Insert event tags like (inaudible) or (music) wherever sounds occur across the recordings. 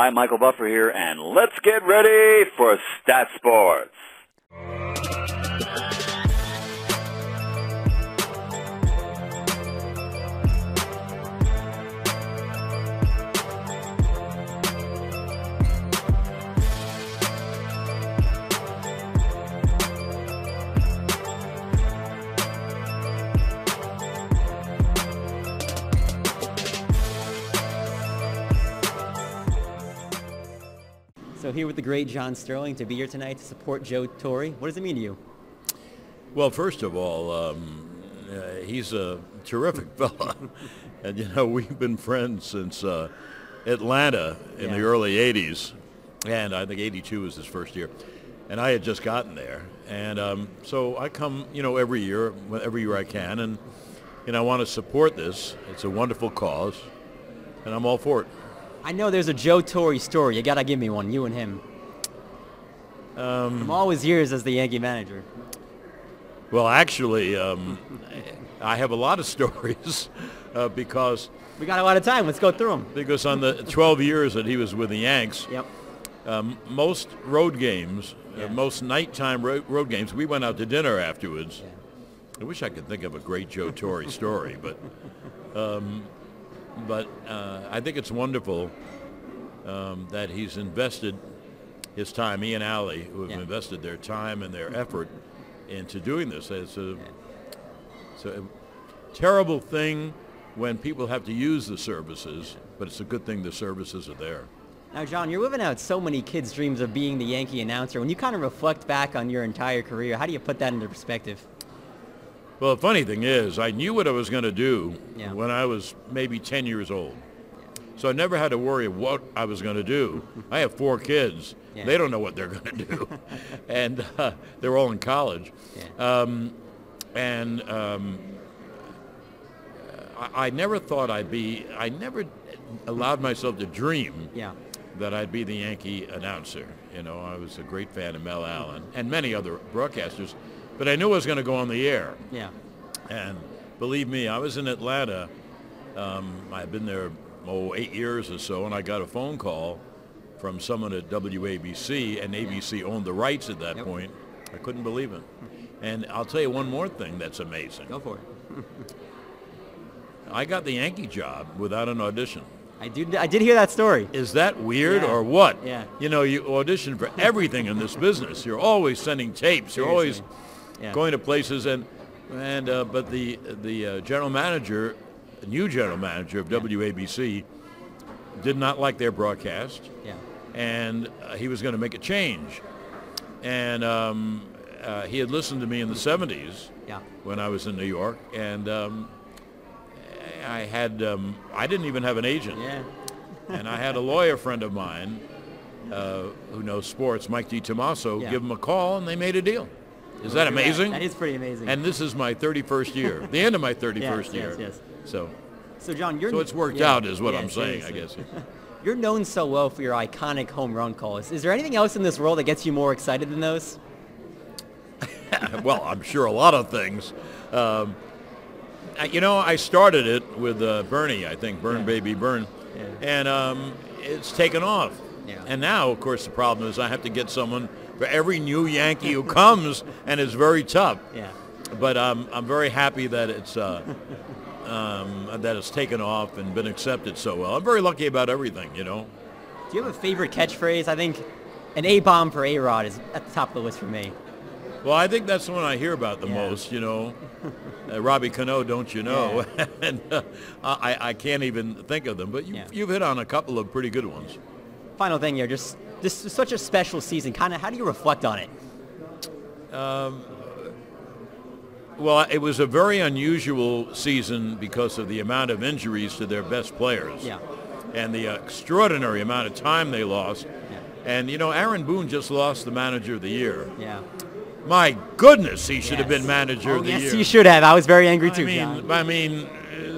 Hi, Michael Buffer here, and let's get ready for Stat Sports. Here with the great John Sterling to be here tonight to support Joe Torre. What does it mean to you? Well, first of all, um, uh, he's a terrific (laughs) fella. and, you know, we've been friends since uh, Atlanta in Yeah. the early 80s. And I think 82 was his first year. And I had just gotten there. And um, so I come, you know, every year, every year I can. And, you know, I want to support this. It's a wonderful cause. And I'm all for it. I know there's a Joe Torre story. You gotta give me one, you and him. Um, all his years as the Yankee manager. Well, actually, um, I have a lot of (laughs) stories uh, because We got a lot of time. Let's go through them. because on the (laughs) 12 years that he was with the Yanks, Yep. um, most road games, Yeah. uh, most nighttime road, road games, we went out to dinner afterwards. Yeah. I wish I could think of a great Joe Torre story, but um, but uh, I think it's wonderful um, that he's invested his time. He and Ali, who have Yeah. invested their time and their effort into doing this. It's a, it's a terrible thing when people have to use the services, but it's a good thing the services are there. Now, John, you're living out so many kids' dreams of being the Yankee announcer. When you kind of reflect back on your entire career, how do you put that into perspective? Well, the funny thing is, I knew what I was going to do Yeah. when I was maybe 10 years old. So I never had to worry what I was going to do. (laughs) I have four kids. Yeah. They don't know what they're going to do. (laughs) and uh, they're all in college. Yeah. Um, and um, I, I never thought I'd be, I never allowed myself to dream Yeah. that I'd be the Yankee announcer. You know, I was a great fan of Mel Allen and many other broadcasters, but I knew I was going to go on the air. Yeah. And believe me, I was in Atlanta. Um, I've been there, oh, eight years or so, and I got a phone call from someone at WABC, and ABC owned the rights at that Yep. point. I couldn't believe it. And I'll tell you one more thing that's amazing. Go for it. I got the Yankee job without an audition. I do. I did hear that story. Is that weird Yeah. or what? Yeah. You know, you audition for everything in this business. You're always sending tapes. You're always. Yeah. going to places and and uh, but the the uh, general manager, new general manager of WABC, did not like their broadcast, Yeah. and uh, he was going to make a change. And um, uh, he had listened to me in the 70s Yeah. when I was in New York, and um, I had um, I didn't even have an agent Yeah. and I had a lawyer friend of mine uh, who knows sports, Mike DiTomaso, Yeah. give him a call, and they made a deal. Is that Yeah, amazing? That is pretty amazing. And this is my 31st year, (laughs) the end of my 31st Yes, year. yes, yes. So, so, John, you're so it's worked yeah, out, is what yeah, I'm saying, I guess. (laughs) You're known so well for your iconic home run calls. Is there anything else in this world that gets you more excited than those? (laughs) well, I'm sure a lot of things. Um, I- you know, I started it with uh, Bernie, I think, Burn Yeah. Baby Burn, Yeah. and um, it's taken off. Yeah. And now, of course, the problem is I have to get someone for every new Yankee who comes, and it's very tough. Yeah. But um, I'm very happy that it's uh, um, that it's taken off and been accepted so well. I'm very lucky about everything, you know. Do you have a favorite catchphrase? I think an A bomb for A Rod is at the top of the list for me. Well, I think that's the one I hear about the Yeah. most, you know. Uh, Robbie Cano, don't you know? (laughs) and uh, I, I can't even think of them, but you, Yeah. you've hit on a couple of pretty good ones. Final thing here, just this is such a special season. Kind of, how do you reflect on it? Well, it was a very unusual season because of the amount of injuries to their best players. Yeah. And the extraordinary amount of time they lost. Yeah. And, you know, Aaron Boone just lost the manager of the year. Yeah. My goodness, he should have been manager Oh, of the yes, year. you should have. I was very angry I too, mean. I mean, uh,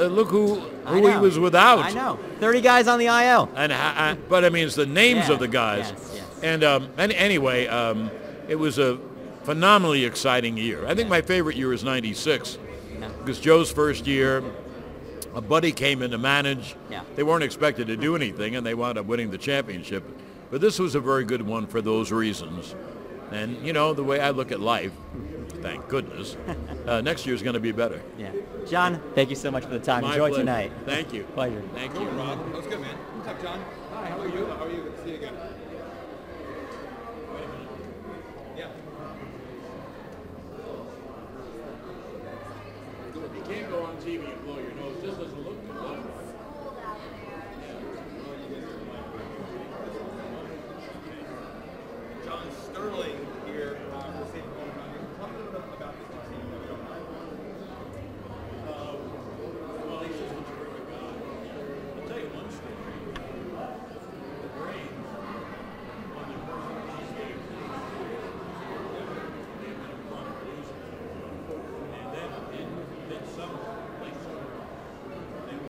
uh, look who who he was without. I know. 30 guys on the IL. And I, I, but I mean, it's the names Yeah, of the guys. yes, yes. And um, and anyway, um, it was a phenomenally exciting year. I think my favorite year is '96 Yeah. because Joe's first year, a buddy came in to manage. Yeah. They weren't expected to do anything, and they wound up winning the championship. But this was a very good one for those reasons. And you know the way I look at life, thank goodness, (laughs) uh, next year's going to be better. Yeah, John, thank you so much for the time. My Enjoy pleasure. tonight. Thank you. Pleasure. Thank you, Rob. That was good, man. What's up, John? Hi. How are you? How are you? Good to see you again. Yeah. Can't go on TV and blow your nose. This doesn't look good.